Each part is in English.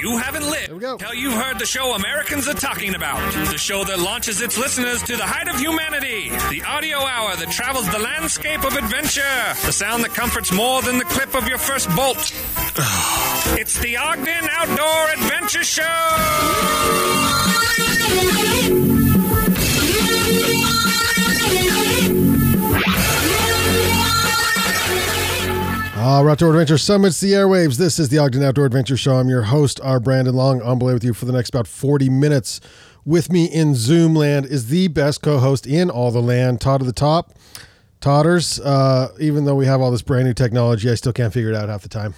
You haven't lived we go. till you've heard the show Americans are talking about. The show that launches its listeners to the height of humanity. The audio hour that travels the landscape of adventure. The sound that comforts more than the clip of your first bolt. it's the Ogden Outdoor Adventure All right, Outdoor Adventure summits the airwaves. This is the Ogden Outdoor Adventure Show. I'm your host, R. Brandon Long. I'm belay with you for the next about 40 minutes. With me in Zoom land is the best co-host in all the land, Todd of the Top. Todders, uh, even though we have all this brand new technology, I still can't figure it out half the time.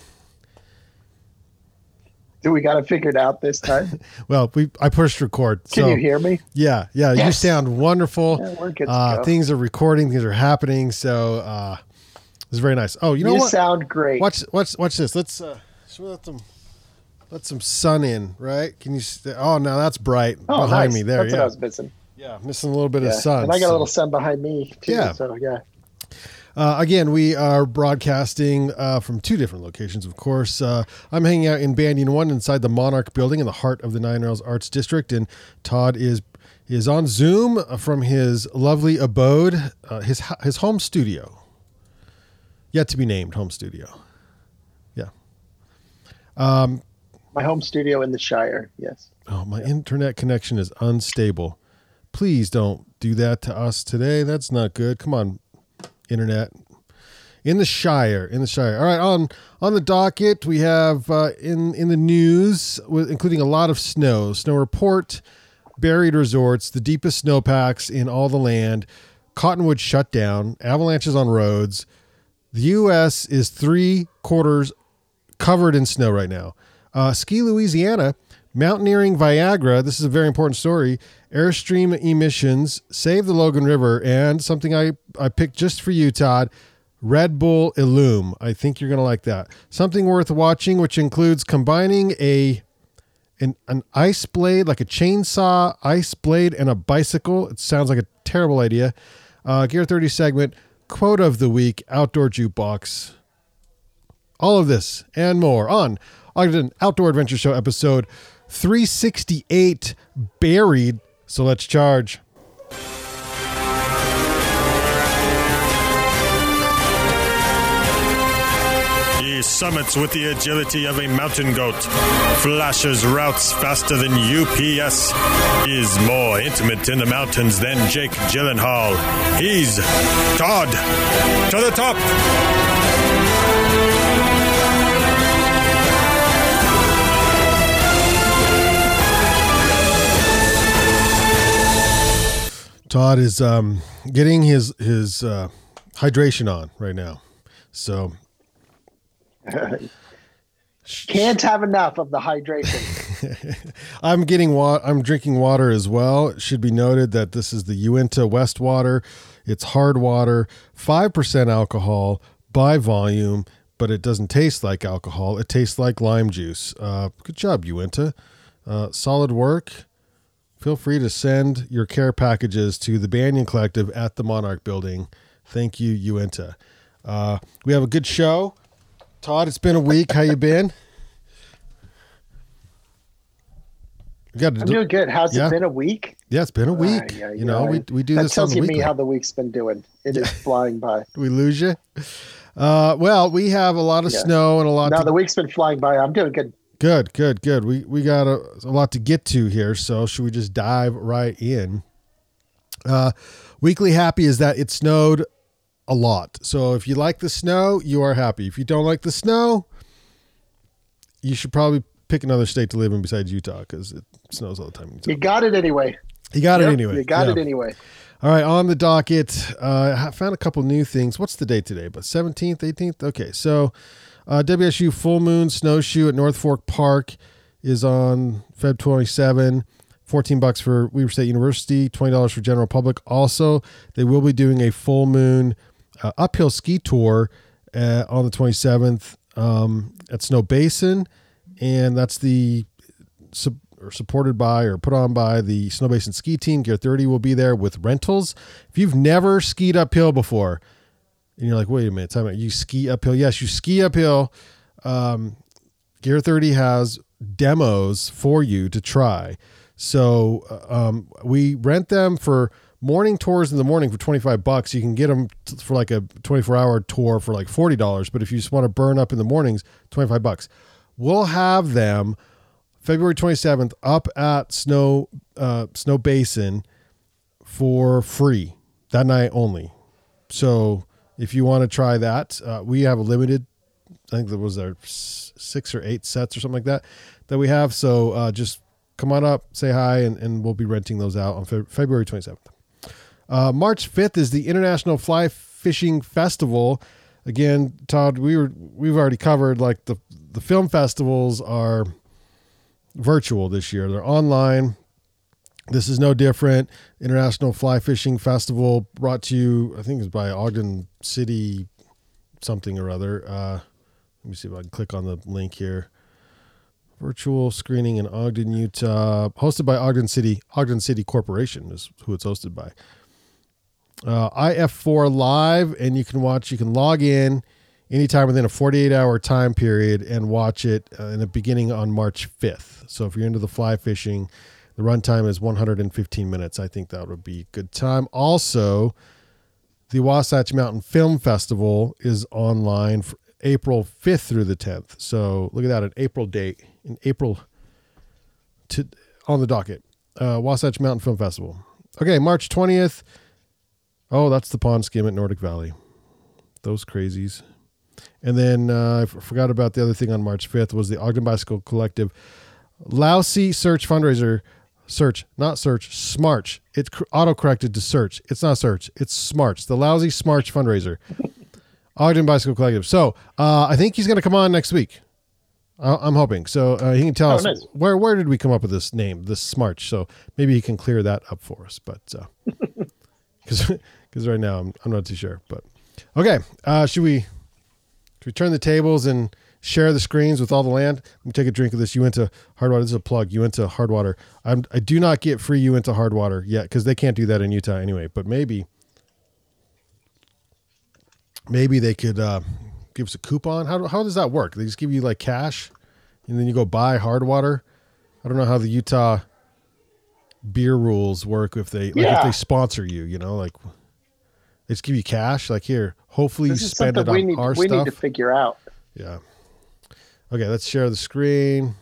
Do we got to figure it figured out this time? Well, we I pushed record. Can so, you hear me? Yeah, yeah. You sound wonderful. Yeah, we're good to uh, things are recording. Things are happening. So uh, it's very nice. Oh, you know you what? sound great. Watch, watch, watch this. Let's uh, let some let some sun in, right? Can you? St- oh, now that's bright oh, behind nice. me there. That's what I was missing. yeah, missing a little bit Yeah. of sun. and I got so- a little sun behind me too. Yeah. So yeah. Uh, again, we are broadcasting uh, from two different locations, of course. Uh, I'm hanging out in Banyan One inside the Monarch Building in the heart of the Nine Rails Arts District, and Todd is is on Zoom from his lovely abode, uh, his his home studio, yet to be named home studio. Yeah. My home studio in the Shire. Yes. Oh, my internet connection is unstable. Please don't do that to us today. That's not good. Come on, internet. In the Shire, in the Shire. All right, on on the docket, we have uh, in in the news, including a lot of snow. Snow report, buried resorts, the deepest snowpacks in all the land. Cottonwood shut down, avalanches on roads. The U.S. is three quarters covered in snow right now. Uh, Ski Louisiana, mountaineering Viagra. This is a very important story. Airstream emissions save the Logan River, and something I I picked just for you, Todd. Red Bull Illume. I think you're gonna like that. Something worth watching, which includes combining a an, an ice blade, like a chainsaw ice blade, and a bicycle. It sounds like a terrible idea. Uh, Gear 30 segment, quote of the week, outdoor jukebox. All of this and more on Ogden Outdoor Adventure Show episode 368 Buried. So let's charge. Summits with the agility of a mountain goat, flashes routes faster than UPS, is more intimate in the mountains than Jake Gyllenhaal. He's Todd to the top. Todd is um, getting his his uh, hydration on right now. So Can't have enough of the hydration. I'm getting wa- I'm drinking water as well. It should be noted that this is the Uinta West water. It's hard water, five percent alcohol by volume, but it doesn't taste like alcohol. It tastes like lime juice. Uh, good job, Uinta. Uh, solid work. Feel free to send your care packages to the Banyan Collective at the Monarch Building. Thank you, Uinta. Uh, we have a good show. Todd, it's been a week. How you been? We got to I'm doing good. How's Yeah. it been a week? Yeah, it's been a week. Ah, yeah, you know, we, we do that this on tells the you me how the week's been doing. It is flying by. we lose you. Uh, well, we have a lot of Yeah. snow and a lot. No, to, the week's been flying by. I'm doing good. good, good, good. We we got a, a lot to get to here, so should we just dive right in? Uh, weekly happy is that it snowed a lot. So if you like the snow, you are happy. If you don't like the snow, you should probably pick another state to live in besides Utah because it snows all the time. Utah. You got it anyway. You got it anyway. You got Yeah. it anyway. All right, on the docket, uh, I found a couple new things. What's the date today? But 17th, 18th? Okay, so uh, WSU Full Moon Snowshoe at North Fork Park is on Feb 27. 14 bucks for Weber State University, $20 for general public. Also, they will be doing a full moon uh, uphill ski tour uh, on the 27th um, at Snow Basin. And that's the sub, or supported by or put on by the Snow Basin Ski Team. Gear 30 will be there with rentals. If you've never skied uphill before, and you're like, wait a minute, time out. You ski uphill? Yes, you ski uphill. Um, Gear 30 has demos for you to try. So uh, um, we rent them for morning tours in the morning for 25 bucks. You can get them for like a 24 hour tour for like $40. But if you just want to burn up in the mornings, 25 bucks. We'll have them February 27th up at Snow uh, Snow Basin for free that night only. So if you want to try that, uh, we have a limited. I think there was our six or eight sets or something like that that we have. So uh, just come on up, say hi, and, and we'll be renting those out on Fe- February 27th. Uh, March 5th is the International Fly Fishing Festival. Again, Todd, we were we've already covered like the the film festivals are virtual this year. They're online. This is no different. International Fly Fishing Festival brought to you, I think it's by Ogden City something or other. Uh, let me see if I can click on the link here. Virtual screening in Ogden, Utah, hosted by Ogden City. Ogden City Corporation is who it's hosted by. Uh, IF4 live, and you can watch. You can log in anytime within a 48 hour time period and watch it uh, in the beginning on March 5th. So if you're into the fly fishing, the runtime is 115 minutes. I think that would be a good time. Also, the Wasatch Mountain Film Festival is online for April 5th through the 10th. So look at that, an April date in April to on the docket. Uh, Wasatch Mountain Film Festival. Okay, March 20th. Oh, that's the pond skim at Nordic Valley. Those crazies. And then uh, I f- forgot about the other thing on March 5th was the Ogden Bicycle Collective Lousy Search Fundraiser. Search, not search, Smarch. It's cr- auto corrected to search. It's not search, it's Smarch. The Lousy Smarch Fundraiser. Ogden Bicycle Collective. So uh, I think he's going to come on next week. I- I'm hoping. So uh, he can tell Oh, us nice. where where did we come up with this name, this Smarch. So maybe he can clear that up for us. But because because right now I'm, I'm not too sure. But okay, uh, should we should we turn the tables and share the screens with all the land? Let me take a drink of this. Uinta Hardwater. This is a plug. Uinta Hardwater. I'm, I do not get free Uinta Hardwater yet because they can't do that in Utah anyway. But maybe maybe they could uh, give us a coupon. How, how does that work? They just give you like cash and then you go buy Hardwater. I don't know how the Utah beer rules work if they like if they sponsor you, you know, like they just give you cash. Like here, hopefully This you spend it on we need. our We stuff. need to figure out. Yeah. Okay, let's share the screen.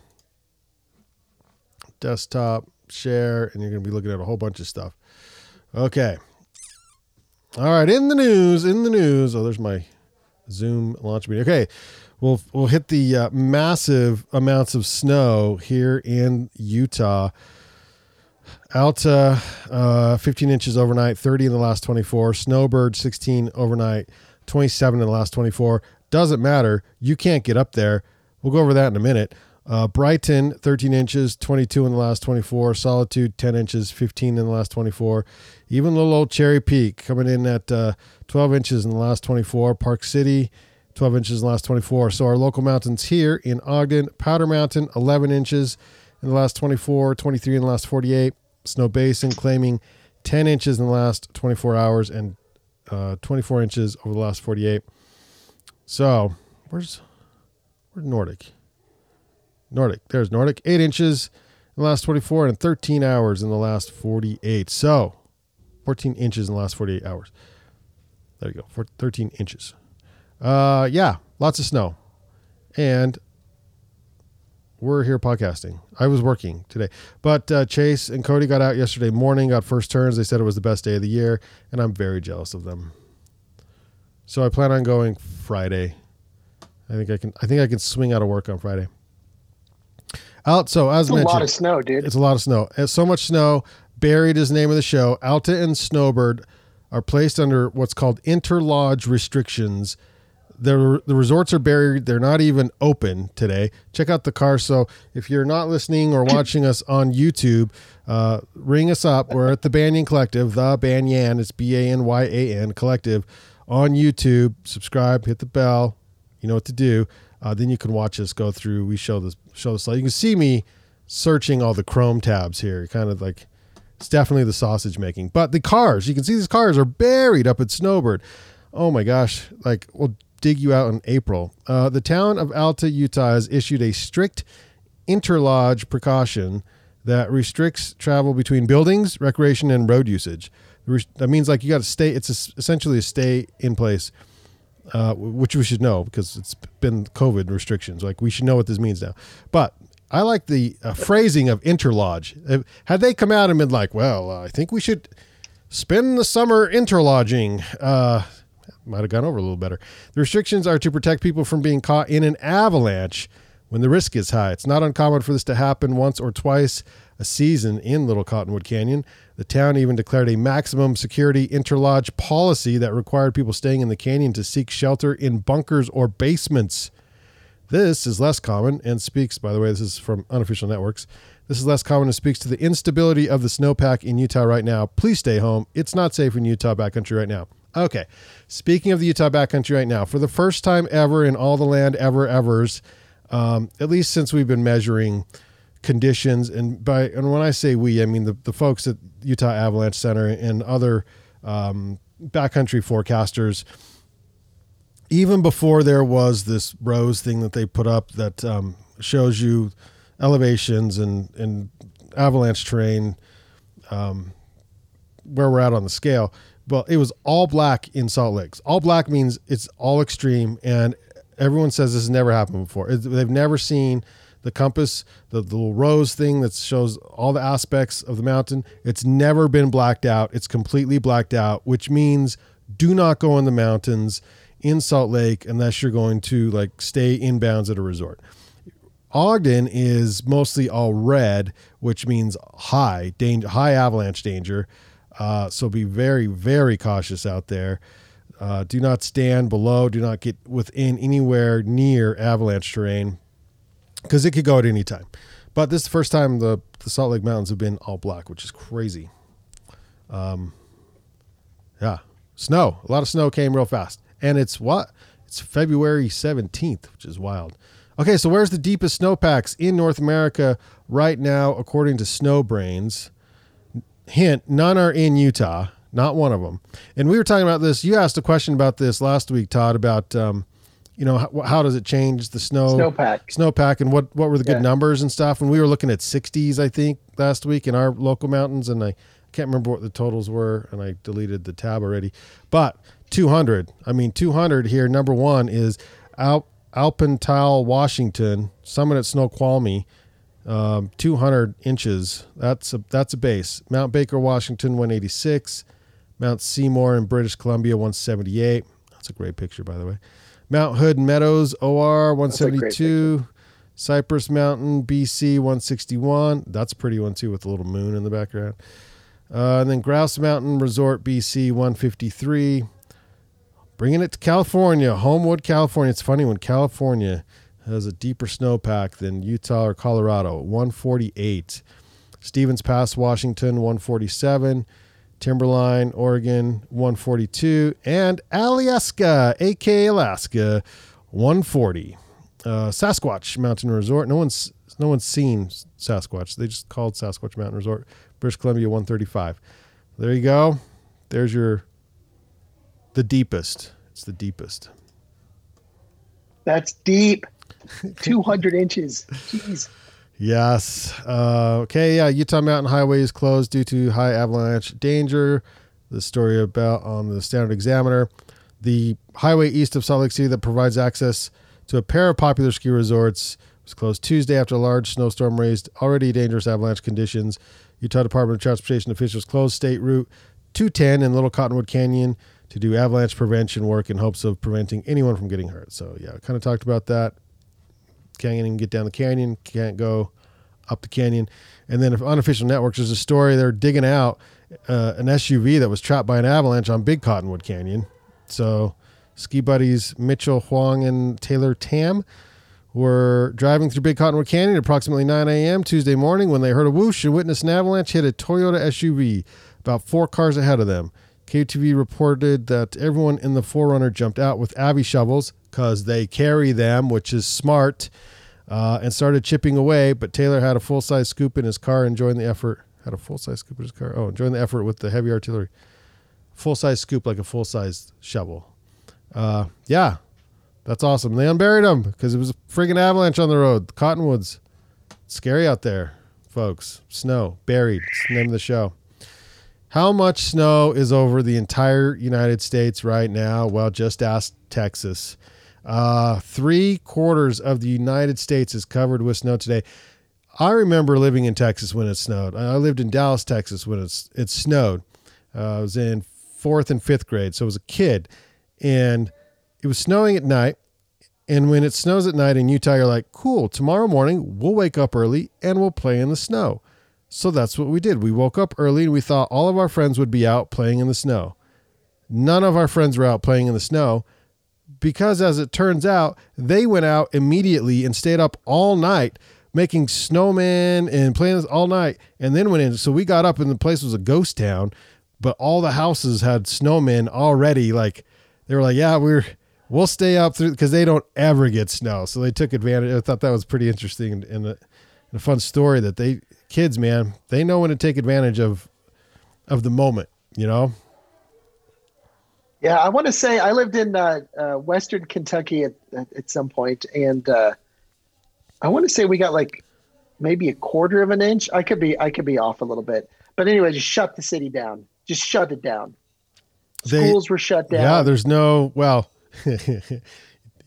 Desktop, share, and you're going to be looking at a whole bunch of stuff. Okay. All right, in the news, in the news. Oh, there's my Zoom launch meeting. Okay. We'll we'll hit the uh, massive amounts of snow here in Utah. Alta, uh, 15 inches overnight, 30 in the last 24. Snowbird, 16 overnight, 27 in the last 24. Doesn't matter. You can't get up there. We'll go over that in a minute. Uh, Brighton, 13 inches, 22 in the last 24. Solitude, 10 inches, 15 in the last 24. Even little old Cherry Peak coming in at uh, 12 inches in the last 24. Park City, 12 inches in the last 24. So our local mountains here in Ogden, Powder Mountain, 11 inches in the last 24, 23 in the last 48. Snow Basin claiming 10 inches in the last 24 hours and uh, 24 inches over the last 48. So where's where's Nordic? Nordic. There's Nordic. Eight inches in the last 24 and 13 hours in the last 48. So 14 inches in the last 48 hours. There you go. Four, 13 inches. Uh, yeah, lots of snow. And we're here podcasting. I was working today, but uh, Chase and Cody got out yesterday morning, got first turns. They said it was the best day of the year, and I'm very jealous of them. So I plan on going Friday. I think I can. I think I can swing out of work on Friday. Out. So as It's a mentioned, lot of snow, dude. it's a lot of snow. It's so much snow. Buried is the name of the show. Alta and Snowbird are placed under what's called interlodge restrictions. The, the resorts are buried. They're not even open today. Check out the car. So if you're not listening or watching us on YouTube, uh, ring us up. We're at the Banyan Collective, the Banyan. It's B A N Y A N Collective on YouTube. Subscribe, hit the bell. You know what to do. Uh, then you can watch us go through. We show this show the slide. You can see me searching all the Chrome tabs here. Kind of like it's definitely the sausage making. But the cars, you can see these cars are buried up at Snowbird. Oh my gosh! Like we'll dig you out in April. Uh, the town of Alta, Utah, has issued a strict interlodge precaution that restricts travel between buildings, recreation, and road usage. That means like you got to stay. It's essentially a stay in place, uh, which we should know because it's been COVID restrictions. Like we should know what this means now. But I like the uh, phrasing of interlodge. Had they come out and been like, "Well, uh, I think we should spend the summer interlodging," uh, might have gone over a little better. The restrictions are to protect people from being caught in an avalanche when the risk is high. It's not uncommon for this to happen once or twice a season in Little Cottonwood Canyon. The town even declared a maximum security interlodge policy that required people staying in the canyon to seek shelter in bunkers or basements. This is less common and speaks, by the way, this is from unofficial networks. This is less common and speaks to the instability of the snowpack in Utah right now. Please stay home. It's not safe in Utah backcountry right now. Okay. Speaking of the Utah backcountry right now, for the first time ever in all the land ever evers, um, at least since we've been measuring conditions and by and when I say we, I mean the, the folks at Utah Avalanche Center and other um, backcountry forecasters. Even before there was this rose thing that they put up that um, shows you elevations and and avalanche terrain, um, where we're at on the scale. But it was all black in Salt Lakes. All black means it's all extreme, and everyone says this has never happened before. They've never seen the compass, the, the little rose thing that shows all the aspects of the mountain. It's never been blacked out. It's completely blacked out, which means do not go in the mountains in Salt Lake unless you're going to like stay inbounds at a resort. Ogden is mostly all red, which means high danger, high avalanche danger. Uh, so be very, very cautious out there. Uh, do not stand below. Do not get within anywhere near avalanche terrain because it could go at any time. But this is the first time the, the Salt Lake Mountains have been all black, which is crazy. Um, yeah, snow. A lot of snow came real fast, and it's what? It's February seventeenth, which is wild. Okay, so where's the deepest snowpacks in North America right now, according to Snowbrains? Hint: None are in Utah. Not one of them. And we were talking about this. You asked a question about this last week, Todd, about um, you know, how, how, does it change the snow snowpack snowpack and what what were the good yeah. numbers and stuff? And we were looking at 60s, I think, last week in our local mountains, and I can't remember what the totals were, and I deleted the tab already. But 200, I mean, 200 here. Number one is Al- Alpental, Washington, summit at Snoqualmie. Um, 200 inches. That's a that's a base. Mount Baker, Washington, 186. Mount Seymour in British Columbia, 178. That's a great picture, by the way. Mount Hood Meadows, OR 172. Cypress Mountain, BC 161. That's a pretty one too with a little moon in the background. Uh, and then Grouse Mountain Resort, BC 153. Bringing it to California, Homewood, California. It's funny when California has a deeper snowpack than Utah or Colorado, 148. Stevens Pass, Washington, 147. Timberline, Oregon, 142, and Alyeska, aka Alaska, 140. Uh, Sasquatch Mountain Resort. No one's no one's seen Sasquatch. They just called Sasquatch Mountain Resort. British Columbia, 135. There you go. There's your the deepest. It's the deepest. That's deep. 200 inches. Jeez. Yes. Uh, okay. Yeah. Utah Mountain Highway is closed due to high avalanche danger. The story about on the Standard Examiner. The highway east of Salt Lake City that provides access to a pair of popular ski resorts was closed Tuesday after a large snowstorm raised already dangerous avalanche conditions. Utah Department of Transportation officials closed State Route 210 in Little Cottonwood Canyon to do avalanche prevention work in hopes of preventing anyone from getting hurt. So, yeah, kind of talked about that can't even get down the canyon, can't go up the canyon. And then, if unofficial networks, there's a story they're digging out uh, an SUV that was trapped by an avalanche on Big Cottonwood Canyon. So, ski buddies Mitchell Huang and Taylor Tam were driving through Big Cottonwood Canyon at approximately 9 a.m. Tuesday morning when they heard a whoosh and witnessed an avalanche hit a Toyota SUV about four cars ahead of them. KTV reported that everyone in the 4Runner jumped out with avy shovels because they carry them, which is smart, uh, and started chipping away. But Taylor had a full size scoop in his car, and joined the effort. Had a full size scoop in his car. Oh, enjoying the effort with the heavy artillery. Full size scoop like a full size shovel. Uh, yeah, that's awesome. They unburied him because it was a friggin' avalanche on the road. Cottonwoods. scary out there, folks. Snow, buried. It's the name of the show. How much snow is over the entire United States right now? Well, just ask Texas. Uh, three quarters of the United States is covered with snow today. I remember living in Texas when it snowed. I lived in Dallas, Texas when it's it snowed. Uh, I was in fourth and fifth grade, so I was a kid, and it was snowing at night. And when it snows at night in Utah, you're like, cool. Tomorrow morning we'll wake up early and we'll play in the snow. So that's what we did. We woke up early and we thought all of our friends would be out playing in the snow. None of our friends were out playing in the snow because, as it turns out, they went out immediately and stayed up all night making snowmen and playing all night. And then went in. So we got up and the place was a ghost town, but all the houses had snowmen already. Like they were like, yeah, we're we'll stay up through because they don't ever get snow. So they took advantage. I thought that was pretty interesting and, and, a, and a fun story that they kids, man, they know when to take advantage of of the moment. You know. Yeah, I want to say I lived in uh, uh, Western Kentucky at, at, some point, and uh, I want to say we got like maybe a quarter of an inch. I could be I could be off a little bit, but anyway, just shut the city down. Just shut it down. Schools were shut down. Yeah, there's no well, you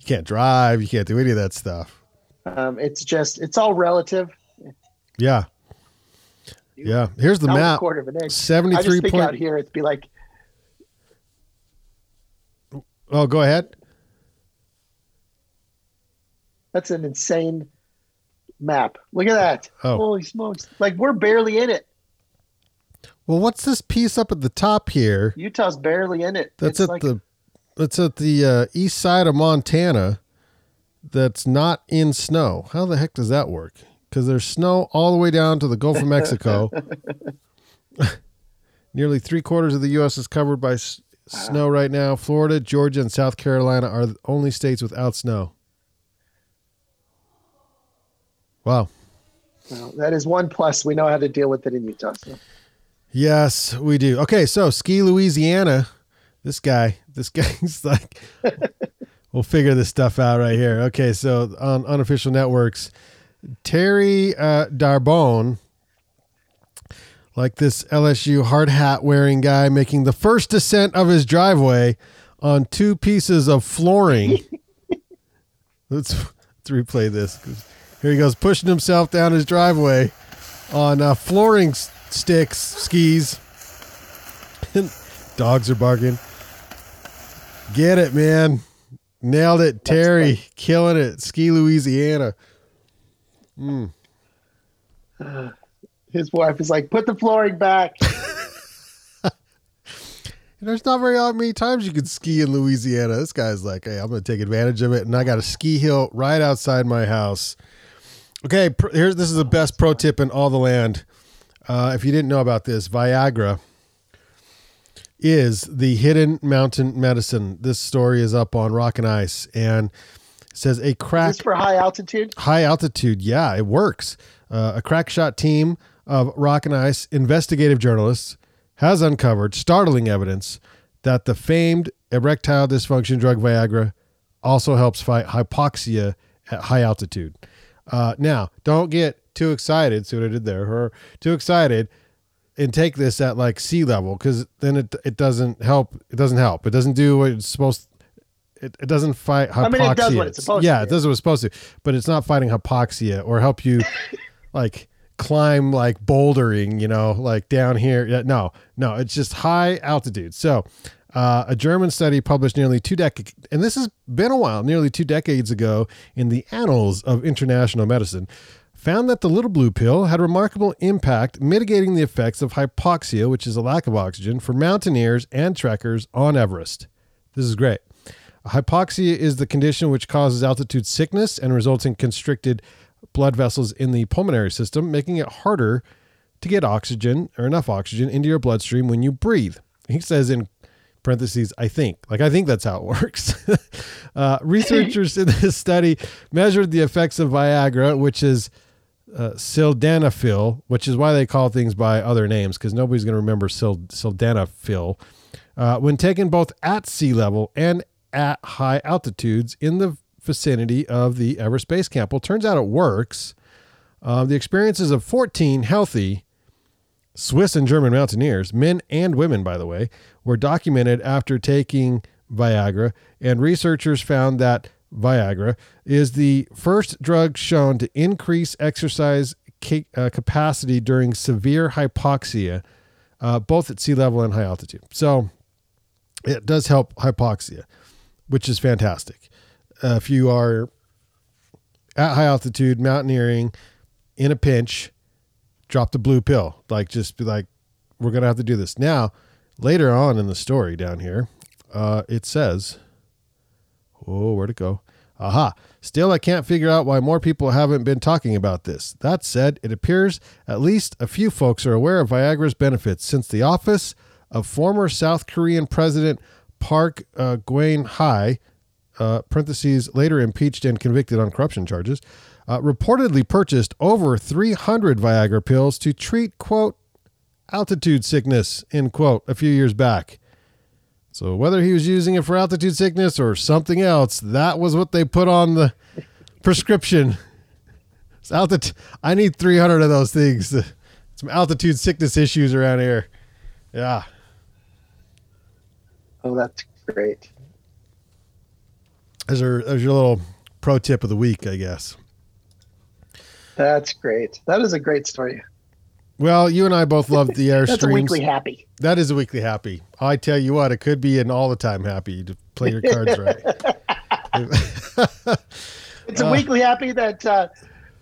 can't drive, you can't do any of that stuff. Um, it's just it's all relative. Yeah. Yeah. Here's the map. quarter of an inch. Seventy I just think out here it'd be like Oh, go ahead. that's an insane map. Look at that. Oh. Holy smokes. Like we're barely in it. Well, what's this piece up at the top here? Utah's barely in it. That's It's at like, the that's at the uh, east side of Montana. That's not in snow. How the heck does that work? Because there's snow all the way down to the Gulf of Mexico. Nearly three quarters of the U.S. is covered by s- snow right now. Florida, Georgia, and South Carolina are the only states without snow. Wow. well, that is one plus. We know how to deal with it in Utah. So. Yes, we do. Okay, so Ski Louisiana. This guy, this guy's like, we'll figure this stuff out right here. Okay, so on unofficial networks, Terry uh, Darbone, like this LSU hard hat wearing guy, making the first descent of his driveway on two pieces of flooring. let's, let's replay this. Here he goes, pushing himself down his driveway on uh, flooring sticks, skis. Dogs are barking. Get it, man. Nailed it. Terry, killing it. Ski Louisiana. His wife is like, put the flooring back. There's not very many times you can ski in Louisiana. This guy's like, hey, I'm going to take advantage of it. And I got a ski hill right outside my house. Okay, pr- here's this is the best pro tip in all the land. Uh, if you didn't know about this, Viagra is the hidden mountain medicine. This story is up on Rock and Ice and says a crack for high altitude? high altitude. Yeah, it works. Uh, a crack shot team of Rock and Ice investigative journalists has uncovered startling evidence that the famed erectile dysfunction drug Viagra also helps fight hypoxia at high altitude. Uh, now, don't get too excited. See what I did there? Or too excited and take this at like sea level because then it it doesn't help. It doesn't help. It doesn't do what it's supposed. It, it doesn't fight hypoxia. mean, it does what it's supposed to yeah, it does what it's supposed to, but it's not fighting hypoxia or help you like climb like bouldering, you know, like down here. Yeah, No, no, it's just high altitude. So, uh, a German study published nearly two decades, and this has been a while, nearly two decades ago in the Annals of International Medicine, found that the little blue pill had remarkable impact mitigating the effects of hypoxia, which is a lack of oxygen, for mountaineers and trekkers on Everest. This is great. Hypoxia is the condition which causes altitude sickness and results in constricted blood vessels in the pulmonary system, making it harder to get oxygen or enough oxygen into your bloodstream when you breathe. He says in parentheses, I think. Like, I think that's how it works. uh, researchers in this study measured the effects of Viagra, which is uh, sildenafil, which is why they call things by other names because nobody's going to remember sil- sildenafil. Uh, when taken both at sea level and at high altitudes in the vicinity of the Everest Base Camp. Well, turns out it works. Uh, the experiences of 14 healthy Swiss and German mountaineers, men and women, by the way, were documented after taking Viagra, and researchers found that Viagra is the first drug shown to increase exercise ca- uh, capacity during severe hypoxia, uh, both at sea level and high altitude. So it does help hypoxia, which is fantastic. Uh, if you are at high altitude mountaineering in a pinch, drop the blue pill. Like, just be like, we're going to have to do this. Now, later on in the story down here, uh, it says, oh, where'd it go? Aha. Still, I can't figure out why more people haven't been talking about this. That said, it appears at least a few folks are aware of Viagra's benefits since the office of former South Korean President Park uh, Geun-hye, uh, parentheses, later impeached and convicted on corruption charges, uh, reportedly purchased over 300 Viagra pills to treat, quote, altitude sickness, end quote, a few years back. So whether he was using it for altitude sickness or something else, that was what they put on the prescription. It's altitude. I need 300 of those things. Some altitude sickness issues around here. Yeah. Oh, that's great. There's your, there's your little pro tip of the week, I guess. That's great. That is a great story. Well, you and I both love the airstreams. That's a weekly happy. That is a weekly happy. I tell you what, it could be an all the time happy to play your cards right. it's a Uh. weekly happy that uh,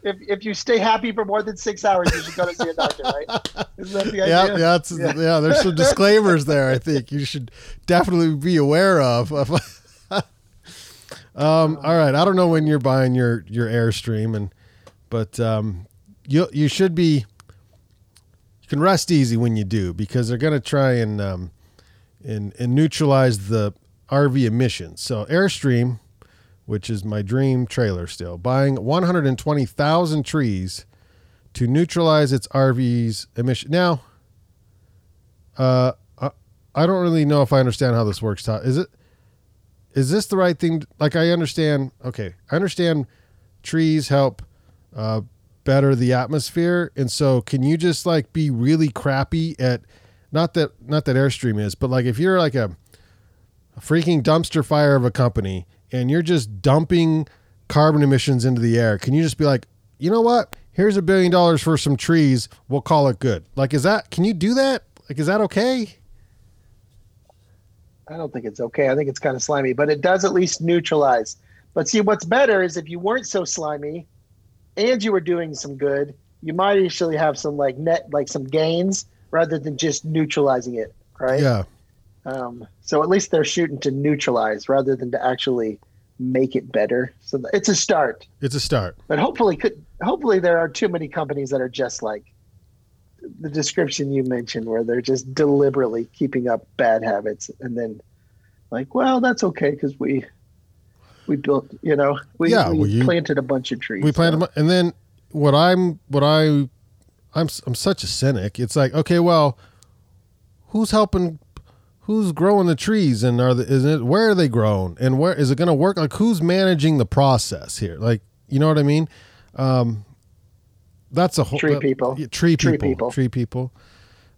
if if you stay happy for more than six hours, you should go to see a doctor, right? Isn't that the idea? yeah, yeah, yeah. There's some disclaimers there. I think you should definitely be aware of. um, all right, I don't know when you're buying your your airstream, and but um, you you should be. You can rest easy when you do because they're going to try and um, and and neutralize the RV emissions. So airstream, which is my dream trailer, still buying 120,000 trees to neutralize its RV's emission. Now, uh, I, don't really know if I understand how this works. Todd. Is it is this the right thing? Like I understand. Okay, I understand trees help uh, better the atmosphere, and so can you just like be really crappy at not that not that Airstream is, but like if you're like a, a freaking dumpster fire of a company and you're just dumping carbon emissions into the air, can you just be like, you know what? Here's a billion dollars for some trees. We'll call it good. Like, is that? Can you do that? Like, is that okay? I don't think it's okay. I think it's kind of slimy, but it does at least neutralize. But see, what's better is if you weren't so slimy, and you were doing some good, you might actually have some like net, like some gains, rather than just neutralizing it, right? Yeah. Um, so at least they're shooting to neutralize rather than to actually make it better. So it's a start, It's a start. but hopefully, could hopefully there are too many companies that are just like the description you mentioned, where they're just deliberately keeping up bad habits, and then like, well, that's okay because we we built, you know, we, Yeah, we well, you- planted a bunch of trees. We planted, so- and then what I'm, what I, I'm, I'm such a cynic. It's like, okay, well, who's helping? Who's growing the trees, and are the, is it where are they grown, and where is it going to work? Like, who's managing the process here? Like, you know what I mean? Um, that's a whole Tree that- people. yeah, tree Tree people, people. tree people.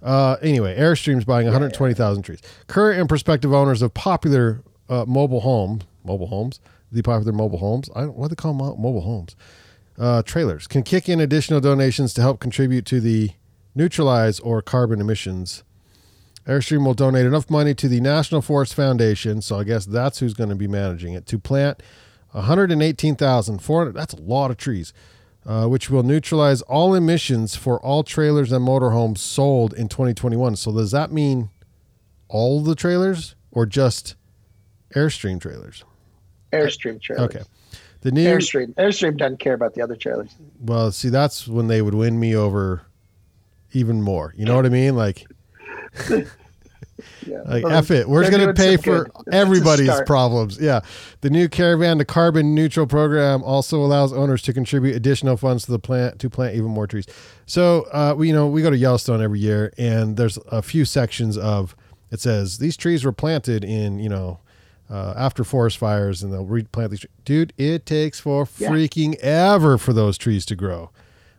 Uh, anyway, Airstream's buying 120,000 trees. Current and prospective owners of popular uh, mobile homes, mobile homes, the popular mobile homes. I don't what do they call them, mo- mobile homes. Uh, trailers can kick in additional donations to help contribute to the neutralize or carbon emissions. Airstream will donate enough money to the National Forest Foundation, so I guess that's who's going to be managing it, to plant 118,400. That's a lot of trees, uh, which will neutralize all emissions for all trailers and motorhomes sold in 2021. So does that mean all the trailers or just Airstream trailers? Airstream trailers. Okay. The new Airstream. Airstream doesn't care about the other trailers. well, see, that's when they would win me over even more. You know what I mean? Like, Yeah. like Well, F it. We're going to pay for good. Everybody's problems. Yeah. The new Caravan to Carbon Neutral program also allows owners to contribute additional funds to the plant to plant even more trees. So, uh, we, you know, we go to Yellowstone every year and there's a few sections of it says these trees were planted in, you know, uh, after forest fires and they'll replant these. tre- Dude, it takes for Yeah. freaking ever for those trees to grow.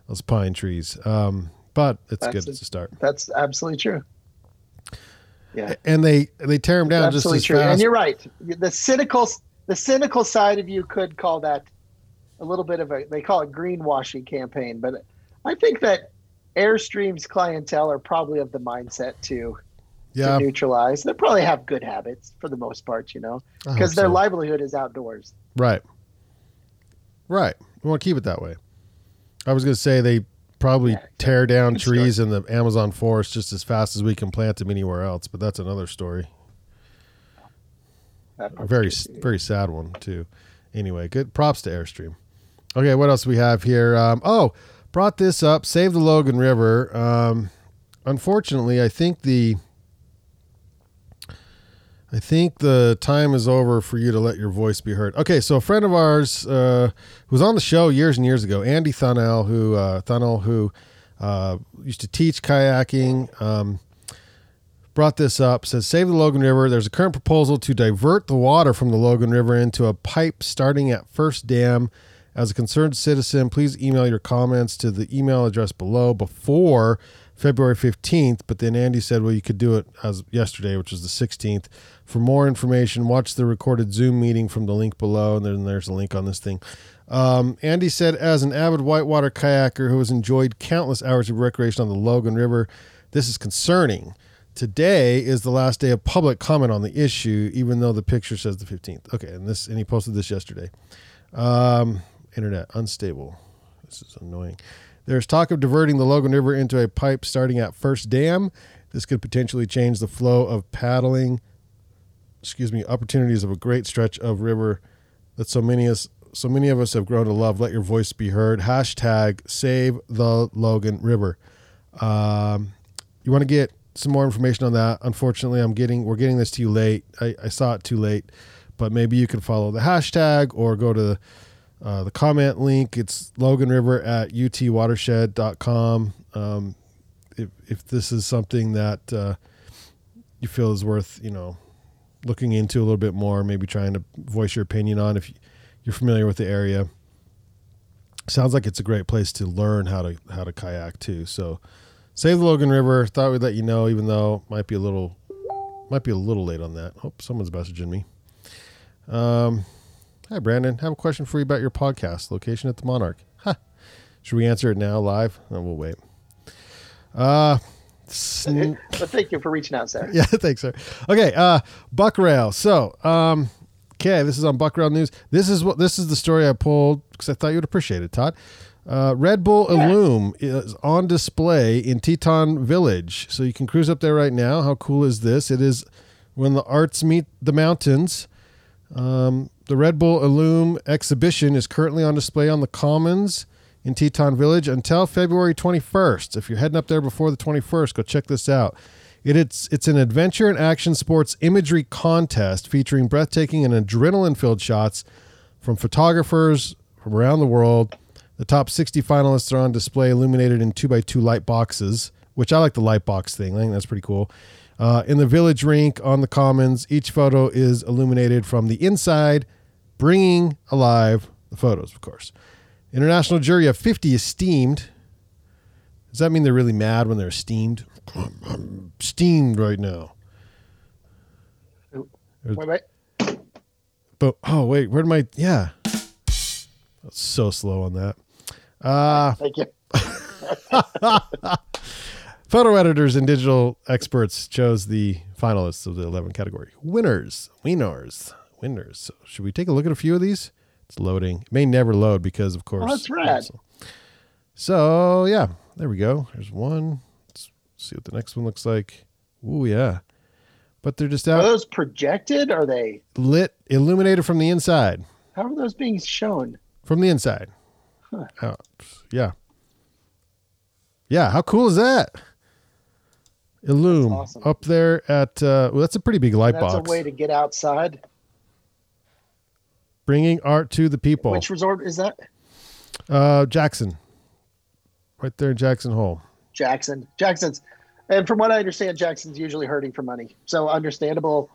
those pine trees. Um, but it's That's good. a- It's a start. That's absolutely true. Yeah, And they they tear them down just as true. And you're right. The cynical, the cynical side of you could call that a little bit of a. They call it greenwashing campaign, but I think that Airstream's clientele are probably of the mindset to Yeah, to neutralize. They probably have good habits for the most part, you know, because their so. livelihood is outdoors. Right. Right. We want to keep it that way. I was going to say they probably Yeah, tear down Good trees in the Amazon forest just as fast as we can plant them anywhere else, but that's another story. A very very sad one too. Anyway, good props to Airstream. Okay, what else we have here? Um, oh, brought this up. Save the Logan River. Um, unfortunately, I think the I think the time is over for you to let your voice be heard. Okay, so a friend of ours uh, who was on the show years and years ago, Andy Thunnell, who uh, Thunnell, who uh, used to teach kayaking, um, brought this up. Says save the Logan River. There's a current proposal to divert the water from the Logan River into a pipe starting at First Dam. As a concerned citizen, please email your comments to the email address below before February 15th. But then Andy said, well, you could do it as yesterday, which is the 16th. For more information, watch the recorded Zoom meeting from the link below. And then there's a link on this thing. Um, Andy said, as an avid whitewater kayaker who has enjoyed countless hours of recreation on the Logan River, this is concerning. Today is the last day of public comment on the issue, even though the picture says the 15th. Okay, and this and he posted this yesterday. Um, internet unstable. This is annoying. There's talk of diverting the Logan River into a pipe starting at First Dam. This could potentially change the flow of paddling. Excuse me, opportunities of a great stretch of river that so many us so many of us have grown to love. Let your voice be heard. Hashtag Save the Logan River. Um, you want to get some more information on that? Unfortunately, I'm getting we're getting this to you late. I, I saw it too late, but maybe you can follow the hashtag or go to uh, the comment link. It's Logan River at utwatershed.com. Um, if if this is something that uh, you feel is worth, you know, looking into a little bit more, maybe trying to voice your opinion on if you're familiar with the area. Sounds like it's a great place to learn how to how to kayak too. So, save the Logan River. Thought we'd let you know, even though might be a little might be a little late on that. Hope someone's messaging me. Um, hi Brandon, have a question for you about your podcast location at the Monarch. Huh. Should we answer it now live? No, we'll wait. Uh, sn- But thank you for reaching out, sir. yeah, thanks, sir. Okay, uh, Buckrail. So, um, okay, this is on Buckrail News. This is what this is the story I pulled because I thought you would appreciate it, Todd. Uh, Red Bull Illume is on display in Teton Village, so you can cruise up there right now. How cool is this? It is when the arts meet the mountains. Um, the Red Bull Illume exhibition is currently on display on the Commons in Teton Village until February 21st. If you're heading up there before the 21st, go check this out. It, it's it's an adventure and action sports imagery contest featuring breathtaking and adrenaline-filled shots from photographers from around the world. The top 60 finalists are on display, illuminated in two by two light boxes, which I like the light box thing. I think that's pretty cool. Uh, in the village rink on the commons, each photo is illuminated from the inside, bringing alive the photos, of course. International jury of 50 esteemed. Does that mean they're really mad when they're esteemed? I'm steamed right now. Wait, wait. But oh wait, where did my yeah? That's so slow on that. Uh Thank you. photo editors and digital experts chose the finalists of the 11 category winners. Winners. Winners. So should we take a look at a few of these? It's loading. It may never load because of course. Oh, that's rad. So yeah, there we go. There's one. Let's see what the next one looks like. Ooh yeah. But they're just out. Are those projected? Are they? lit, illuminated from the inside. How are those being shown? from the inside. Huh. Out. Yeah. Yeah. How cool is that? Illume awesome. up there at uh, well, that's a pretty big light That's box. a way to get outside. Bringing art to the people. Which resort is that? uh, Jackson, right there in Jackson Hole. Jackson. Jackson's, and from what I understand, Jackson's usually hurting for money. So understandable.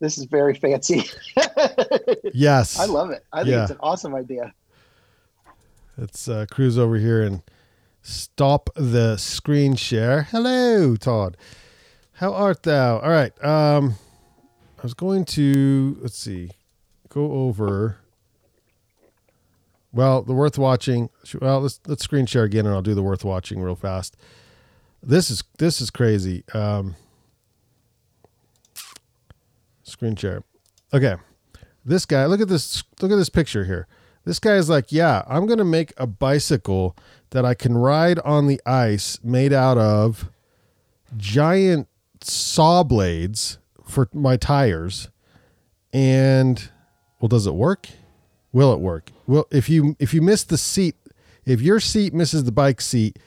This is very fancy. Yes, I love it. I think Yeah. it's an awesome idea. Let's uh, cruise over here and stop the screen share. Hello, Todd. How art thou? All right. Um, I was going to let's see, go over. Well, the worth watching. Well, let's let's screen share again, and I'll do the worth watching real fast. This is this is crazy. Um, screen share. Okay, this guy. Look at this. Look at this picture here. This guy is like, yeah, I'm gonna make a bicycle that I can ride on the ice, made out of giant saw blades for my tires. And well, does it work? Will it work? Well, if you if you miss the seat, if your seat misses the bike seat,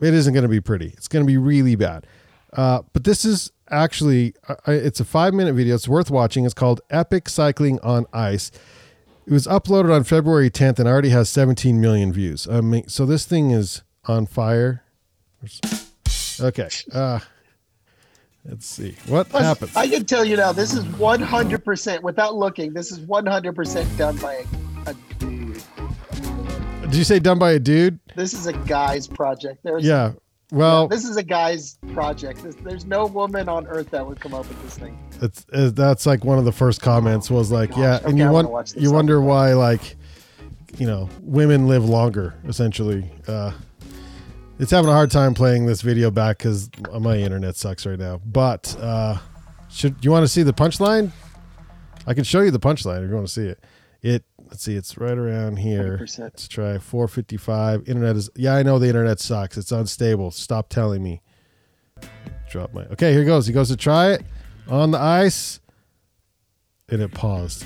it isn't going to be pretty. It's going to be really bad. Uh, but this is actually uh, it's a five minute video. It's worth watching. It's called Epic Cycling on Ice. It was uploaded on February 10th and already has 17 million views. I mean, so this thing is on fire. Okay. Uh, let's see what happens. I can tell you now, this is 100% without looking. This is 100% done by a, a dude. Did you say done by a dude? This is a guy's project. There's Yeah. Well, this is a guy's project. There's, there's no woman on earth that would come up with this thing. it's, uh, that's like one of the first comments was like, gosh. yeah, Okay, and you want gonna watch this. you wonder why like, you know, women live longer essentially. Uh, it's having a hard time playing this video back because my internet sucks right now. But uh, should you want to see the punchline? I can show you the punchline if you want to see it. It let's see, it's right around here. 100%. Let's try 455. Internet is yeah, I know the internet sucks. It's unstable. Stop telling me. Drop my okay. Here goes. He goes to try it on the ice, and it paused.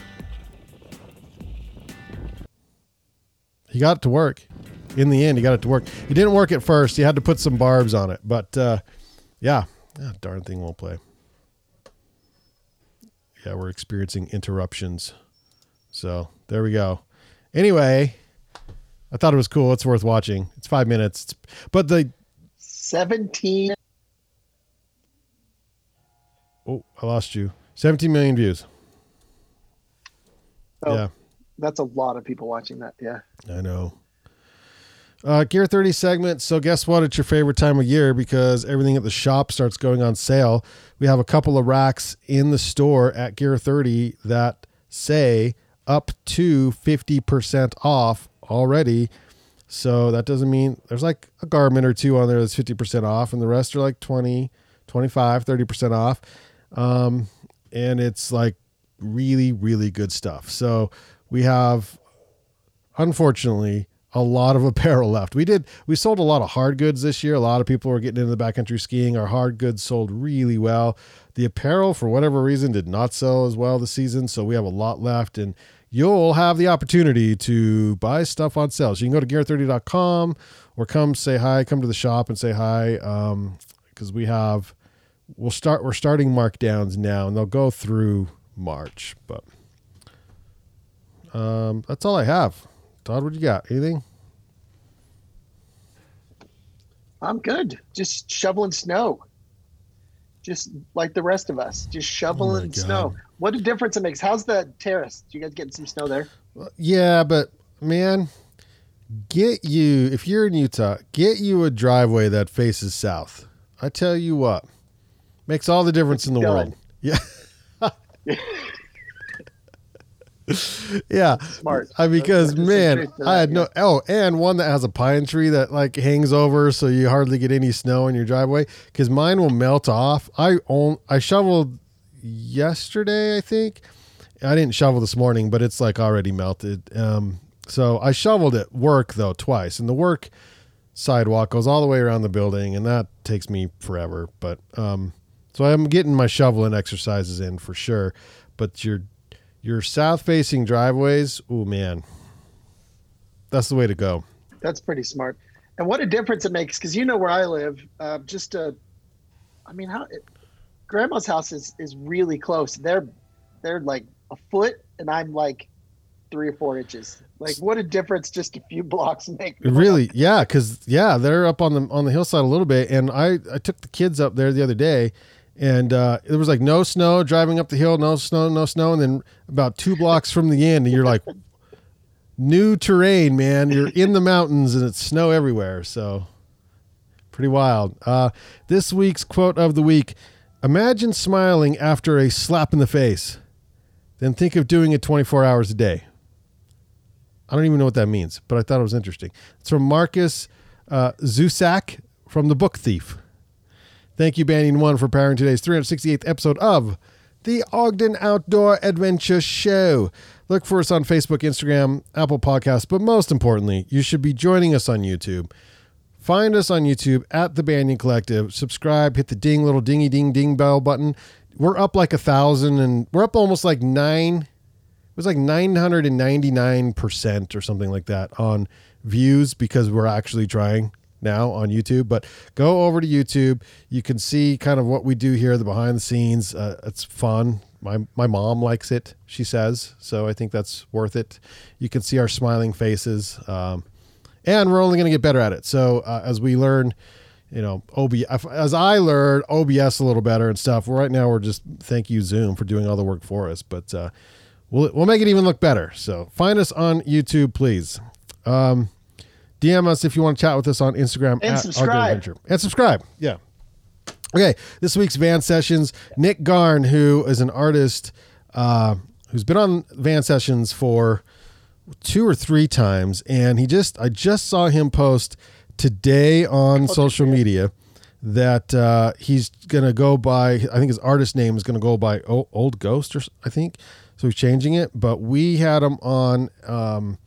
He got it to work. In the end, he got it to work. It didn't work at first. He had to put some barbs on it, but uh, yeah, Ah, darn thing won't play. Yeah, we're experiencing interruptions. So there we go. Anyway, I thought it was cool. It's worth watching. It's five minutes, It's- but the 17. oh, I lost you. 17 million views. Oh, Yeah. That's a lot of people watching that. Yeah. I know. Uh, Gear 30 segment. So, guess what? It's your favorite time of year because everything at the shop starts going on sale. We have a couple of racks in the store at Gear 30 that say up to 50% off already. So, that doesn't mean there's like a garment or two on there that's 50% off, and the rest are like 20, 25, 30% off. Um, and it's like really, really good stuff. So, we have unfortunately a lot of apparel left. We did we sold a lot of hard goods this year. A lot of people were getting into the backcountry skiing. Our hard goods sold really well. The apparel for whatever reason did not sell as well this season, so we have a lot left and you'll have the opportunity to buy stuff on sale. So you can go to gear30.com or come say hi, come to the shop and say hi um cuz we have we'll start we're starting markdowns now and they'll go through March, but um, that's all I have. Todd, what you got? Anything? I'm good. Just shoveling snow. Just like the rest of us, just shoveling oh God. snow. What a difference it makes. How's the terrace? You guys getting some snow there? Yeah, but man, get you if you're in Utah, get you a driveway that faces south. I tell you what, makes all the difference in the Done. world. Yeah. yeah. Smart. I because man, I had no oh, and one that has a pine tree that like hangs over so you hardly get any snow in your driveway cuz mine will melt off. I own I shoveled yesterday, I think. I didn't shovel this morning, but it's like already melted. Um so I shoveled at work though twice. And the work sidewalk goes all the way around the building and that takes me forever, but um so I'm getting my shoveling exercises in for sure. But your your south facing driveways, oh man. That's the way to go. That's pretty smart. And what a difference it makes because you know where I live. Uh, just a, I mean, how it, grandma's house is is really close. They're they're like a foot, and I'm like three or four inches. Like, what a difference just a few blocks make. Really, yeah, because yeah, they're up on the on the hillside a little bit, and I I took the kids up there the other day, and uh, there was like no snow driving up the hill, no snow, no snow, and then about two blocks from the end, you're like, new terrain, man. You're in the mountains and it's snow everywhere. So pretty wild. Uh, this week's quote of the week Imagine smiling after a slap in the face, then think of doing it 24 hours a day. I don't even know what that means, but I thought it was interesting. It's from Markus uh, Zusak from The Book Thief. Thank you, Banyan One, for powering today's 368th episode of the Ogden Outdoor Adventure Show. Look for us on Facebook, Instagram, Apple Podcasts, but most importantly, you should be joining us on YouTube. Find us on YouTube at the Banyan Collective. Subscribe, hit the ding little dingy ding ding bell button. We're up like a thousand and we're up almost like nine. It was like 999% or something like that on views because we're actually trying now on YouTube. But go over to YouTube. You can see kind of what we do here, the behind the scenes. Uh, it's fun. My, my mom likes it, she says. So I think that's worth it. You can see our smiling faces. Um, and we're only going to get better at it. So uh, as we learn, you know, OB as I learn OBS a little better and stuff. Right now, we're just thank you Zoom for doing all the work for us, but uh, we'll we'll make it even look better. So find us on YouTube, please. Um, DM us if you want to chat with us on Instagram and subscribe. And subscribe. Yeah. Okay, this week's Van Sessions, Nick Garn, who is an artist uh, who's been on Van Sessions for two or three times, and he just I just saw him post today on social media that uh, he's gonna go by. I think his artist name is gonna go by o- Old Ghost, or I think so. He's changing it, but we had him on um,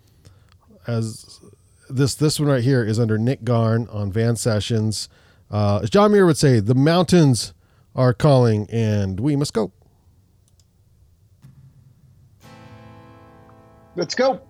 as this this one right here is under Nick Garn on Van Sessions. Uh, as John Muir would say, the mountains are calling, and we must go. Let's go.